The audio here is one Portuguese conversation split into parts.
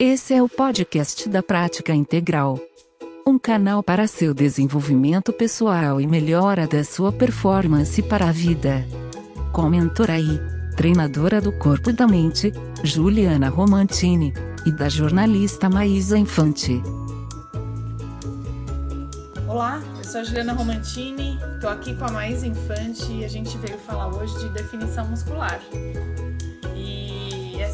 Esse é o podcast da Prática Integral. Um canal para seu desenvolvimento pessoal e melhora da sua performance para a vida. Com mentora treinadora do corpo e da mente, Juliana Romantini, e da jornalista Maísa Infante. Olá, eu sou a Juliana Romantini, estou aqui com a Maísa Infante e a gente veio falar hoje de definição muscular.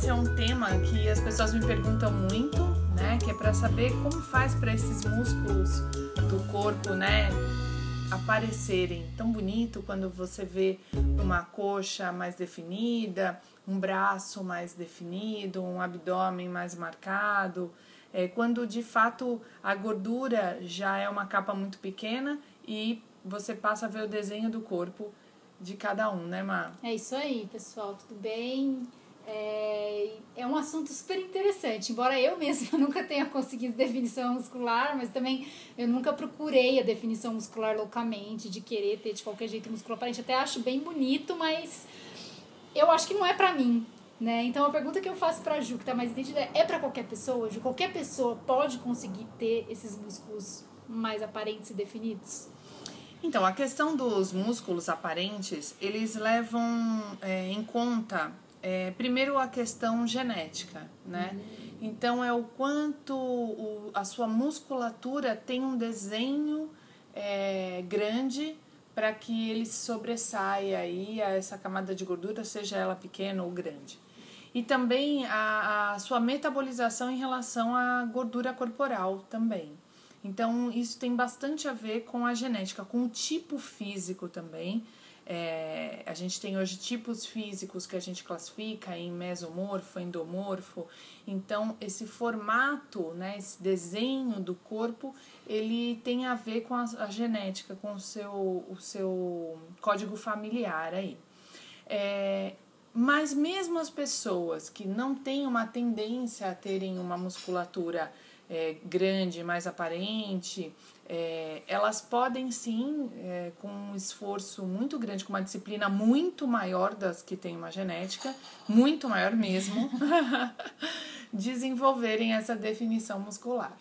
Esse é um tema que as pessoas me perguntam muito, né? Que é para saber como faz para esses músculos do corpo, né? Aparecerem tão bonito quando você vê uma coxa mais definida, um braço mais definido, um abdômen mais marcado, é, quando de fato a gordura já é uma capa muito pequena e você passa a ver o desenho do corpo de cada um, né, Mar? É isso aí, pessoal, tudo bem? É, é um assunto super interessante, embora eu mesma nunca tenha conseguido definição muscular, mas também eu nunca procurei a definição muscular loucamente, de querer ter de qualquer jeito muscular aparente. Até acho bem bonito, mas eu acho que não é pra mim. Né? Então a pergunta que eu faço pra Ju, que tá mais entendida, é para qualquer pessoa? Ju, qualquer pessoa pode conseguir ter esses músculos mais aparentes e definidos? Então, a questão dos músculos aparentes, eles levam é, em conta, é, primeiro, a questão genética, né? Uhum. Então, é o quanto o, a sua musculatura tem um desenho é, grande para que ele sobressaia aí a essa camada de gordura, seja ela pequena ou grande. E também a, a sua metabolização em relação à gordura corporal também. Então, isso tem bastante a ver com a genética, com o tipo físico também. É, a gente tem hoje tipos físicos que a gente classifica em mesomorfo, endomorfo. Então, esse formato, né, esse desenho do corpo, ele tem a ver com a, a genética, com o seu, o seu código familiar aí. É, mas mesmo as pessoas que não têm uma tendência a terem uma musculatura é, grande, mais aparente, é, elas podem sim, é, com um esforço muito grande, com uma disciplina muito maior das que têm uma genética, muito maior mesmo, desenvolverem essa definição muscular.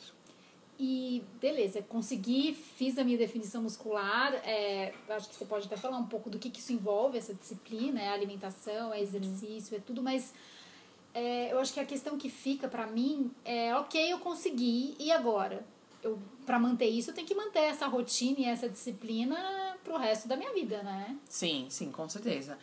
E beleza, consegui, fiz a minha definição muscular. É, acho que você pode até falar um pouco do que, que isso envolve, essa disciplina, é alimentação, é exercício, é tudo, mas é, eu acho que a questão que fica para mim é: ok, eu consegui, e agora? Eu, para manter isso, eu tenho que manter essa rotina e essa disciplina pro resto da minha vida, né? Sim, sim, com certeza.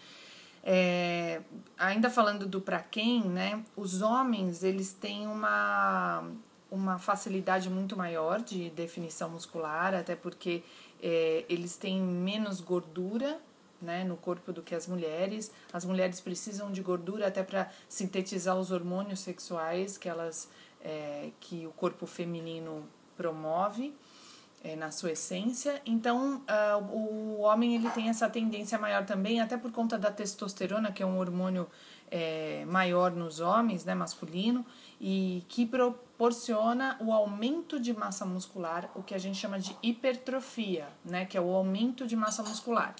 É, ainda falando do para quem, né? Os homens, eles têm uma uma facilidade muito maior de definição muscular, até porque é, eles têm menos gordura né, no corpo do que as mulheres. As mulheres precisam de gordura até para sintetizar os hormônios sexuais que elas é, que o corpo feminino promove é, na sua essência. Então, uh, o homem ele tem essa tendência maior também, até por conta da testosterona, que é um hormônio é, maior nos homens, né, masculino, e que proporciona o aumento de massa muscular, o que a gente chama de hipertrofia, né, que é o aumento de massa muscular.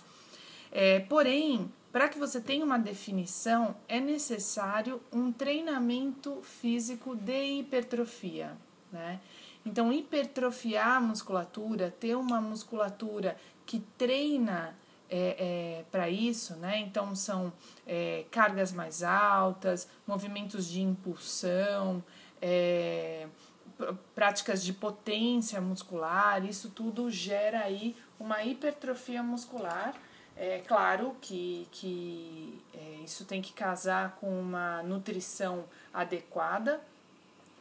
É, porém, para que você tenha uma definição, é necessário um treinamento físico de hipertrofia, né? Então, hipertrofiar a musculatura, ter uma musculatura que treina é, é, para isso, né? Então são é, cargas mais altas, movimentos de impulsão, é, práticas de potência muscular, isso tudo gera aí uma hipertrofia muscular. É claro que, que é, isso tem que casar com uma nutrição adequada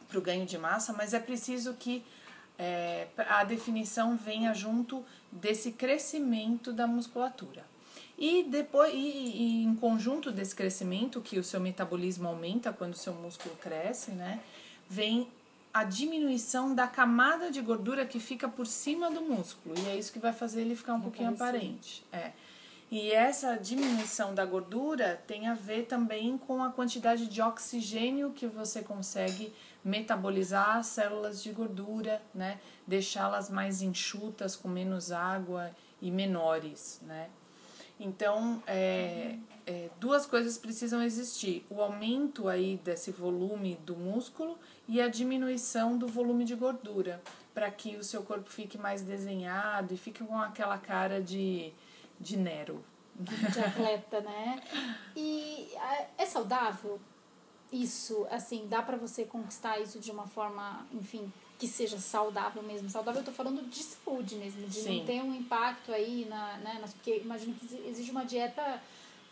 para o ganho de massa, mas é preciso que é, a definição venha junto desse crescimento da musculatura. E depois, e, e, em conjunto desse crescimento, que o seu metabolismo aumenta quando o seu músculo cresce, né? Vem a diminuição da camada de gordura que fica por cima do músculo. E é isso que vai fazer ele ficar um pouquinho aparente. É. E essa diminuição da gordura tem a ver também com a quantidade de oxigênio que você consegue metabolizar as células de gordura, né? Deixá-las mais enxutas, com menos água e menores, né? Então, é, é, duas coisas precisam existir: o aumento aí desse volume do músculo e a diminuição do volume de gordura, para que o seu corpo fique mais desenhado e fique com aquela cara de, de Nero. De atleta, né? E é saudável isso? Assim, dá para você conquistar isso de uma forma, enfim, que seja saudável mesmo. Saudável, eu tô falando de saúde mesmo, de Sim. não ter um impacto aí na, né, porque imagino que exige uma dieta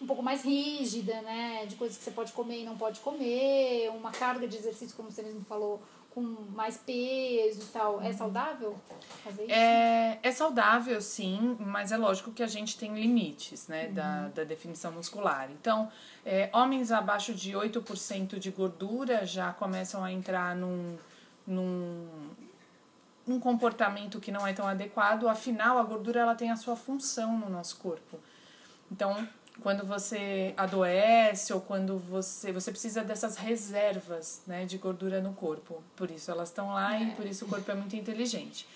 um pouco mais rígida, né, de coisas que você pode comer e não pode comer, uma carga de exercício, como você mesmo falou, com mais peso e tal. É saudável fazer isso? É, é saudável, sim, mas é lógico que a gente tem limites, né, uhum. da, da definição muscular. Então, é, homens abaixo de 8% de gordura já começam a entrar num num, num comportamento que não é tão adequado, afinal a gordura ela tem a sua função no nosso corpo. Então, quando você adoece ou quando você você precisa dessas reservas, né, de gordura no corpo. Por isso elas estão lá é. e por isso o corpo é muito inteligente.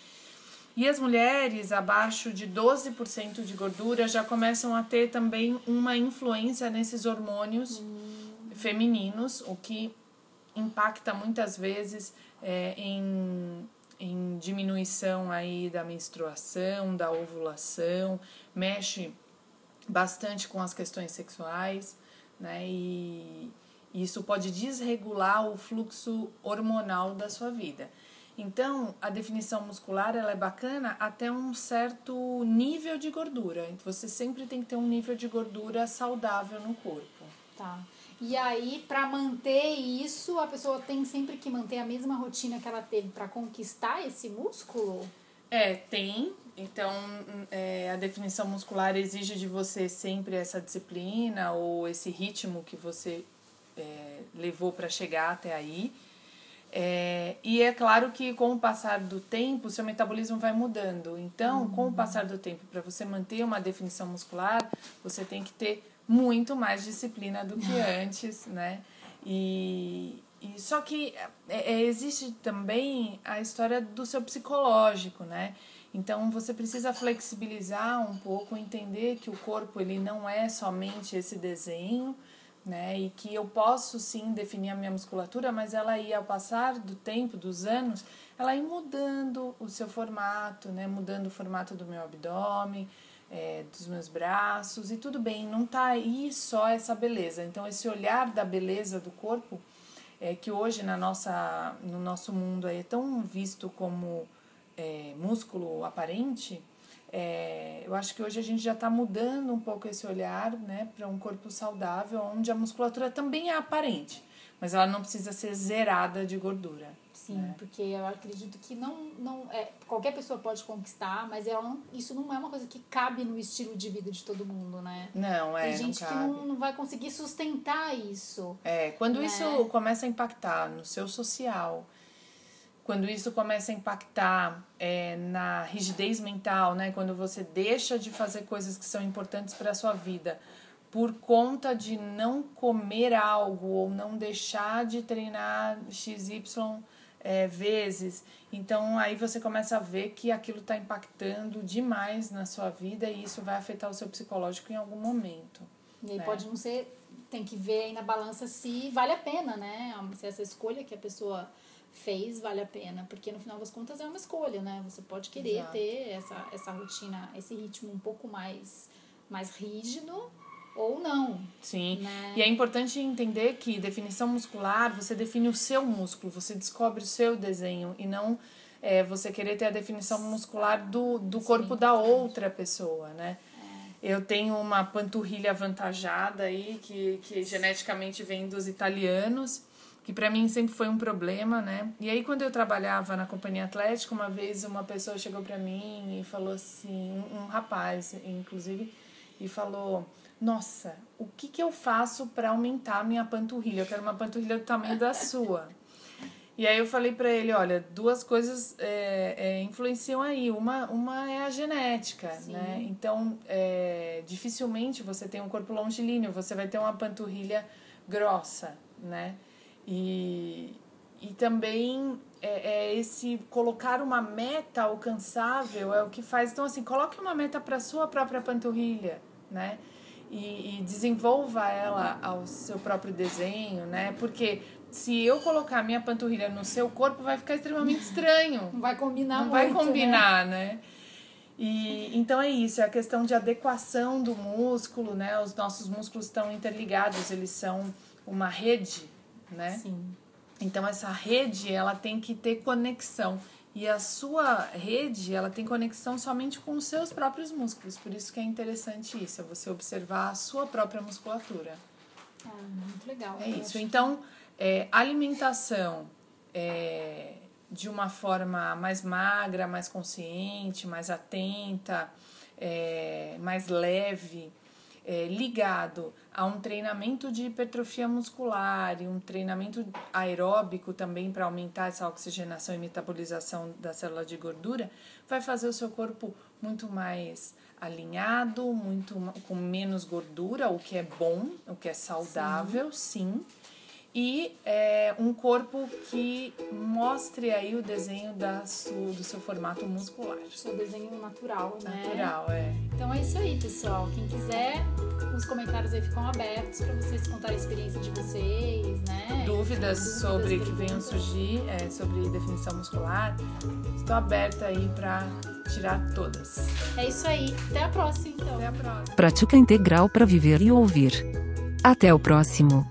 E as mulheres abaixo de 12% de gordura já começam a ter também uma influência nesses hormônios hum. femininos, o que impacta muitas vezes é, em, em diminuição aí da menstruação, da ovulação, mexe bastante com as questões sexuais, né? E isso pode desregular o fluxo hormonal da sua vida. Então, a definição muscular ela é bacana até um certo nível de gordura. Você sempre tem que ter um nível de gordura saudável no corpo. Tá. E aí, para manter isso, a pessoa tem sempre que manter a mesma rotina que ela teve para conquistar esse músculo? É, tem. Então, é, a definição muscular exige de você sempre essa disciplina ou esse ritmo que você é, levou para chegar até aí. É, e é claro que com o passar do tempo, seu metabolismo vai mudando. Então, uhum. com o passar do tempo, para você manter uma definição muscular, você tem que ter muito mais disciplina do que antes, né? E, e só que é, é, existe também a história do seu psicológico, né? Então você precisa flexibilizar um pouco, entender que o corpo ele não é somente esse desenho, né? E que eu posso sim definir a minha musculatura, mas ela ia ao passar do tempo, dos anos, ela ia mudando o seu formato, né? Mudando o formato do meu abdômen, é, dos meus braços e tudo bem, não tá aí só essa beleza. Então esse olhar da beleza do corpo é que hoje na nossa no nosso mundo é tão visto como é, músculo aparente. É, eu acho que hoje a gente já está mudando um pouco esse olhar né, para um corpo saudável, onde a musculatura também é aparente, mas ela não precisa ser zerada de gordura. Sim, né? porque eu acredito que não, não é, qualquer pessoa pode conquistar, mas ela não, isso não é uma coisa que cabe no estilo de vida de todo mundo, né? Não, é. Tem gente não que não, não vai conseguir sustentar isso. É, quando né? isso começa a impactar no seu social, quando isso começa a impactar é, na rigidez mental, né? Quando você deixa de fazer coisas que são importantes para a sua vida por conta de não comer algo ou não deixar de treinar XY é, vezes. Então aí você começa a ver que aquilo está impactando demais na sua vida e isso vai afetar o seu psicológico em algum momento. E aí né? pode não ser, tem que ver aí na balança se vale a pena, né? Se essa escolha que a pessoa fez vale a pena, porque no final das contas é uma escolha, né? Você pode querer Exato. ter essa, essa rotina, esse ritmo um pouco mais, mais rígido, ou não. Sim. Né? E é importante entender que definição muscular, você define o seu músculo, você descobre o seu desenho e não é, você querer ter a definição muscular do, do Sim, corpo da outra pessoa, né? É. Eu tenho uma panturrilha avantajada aí, que, que geneticamente vem dos italianos, que para mim sempre foi um problema, né? E aí quando eu trabalhava na companhia atlética, uma vez uma pessoa chegou para mim e falou assim, um, um rapaz, inclusive, e falou: nossa, o que, que eu faço para aumentar a minha panturrilha? Eu quero uma panturrilha do tamanho da sua. E aí eu falei para ele, olha, duas coisas é, é, influenciam aí. Uma, uma é a genética, Sim. né? Então, é, dificilmente você tem um corpo longilíneo, você vai ter uma panturrilha grossa, né? E, e também é, é esse colocar uma meta alcançável é o que faz. Então, assim, coloque uma meta para sua própria panturrilha né? E, e desenvolva ela ao seu próprio desenho, né? Porque se eu colocar minha panturrilha no seu corpo, vai ficar extremamente estranho. Não vai combinar Não muito, vai né? combinar, né? E, então é isso, é a questão de adequação do músculo, né? Os nossos músculos estão interligados, eles são uma rede, né? Sim. Então essa rede, ela tem que ter conexão. E a sua rede, ela tem conexão somente com os seus próprios músculos. Por isso que é interessante isso, é você observar a sua própria musculatura. Ah, muito legal. É isso. acho- Então, é, alimentação é, de uma forma mais magra, mais consciente, mais atenta, é, mais leve, é, ligado a um treinamento de hipertrofia muscular e um treinamento aeróbico também para aumentar essa oxigenação e metabolização da célula de gordura, vai fazer o seu corpo muito mais alinhado, muito com menos gordura, o que é bom, o que é saudável, sim. E é, um corpo que mostre aí o desenho da su, do seu formato muscular. Seu desenho natural, né? Natural, é. Então é isso aí, pessoal. Quem quiser, os comentários aí ficam abertos para vocês contarem a experiência de vocês, né? Dúvidas Dúvidas, sobre que venham surgir, é, sobre definição muscular, estou aberta aí para tirar todas. É isso aí. Até a próxima, então. Até a próxima. Prática integral para viver e ouvir. Até o próximo.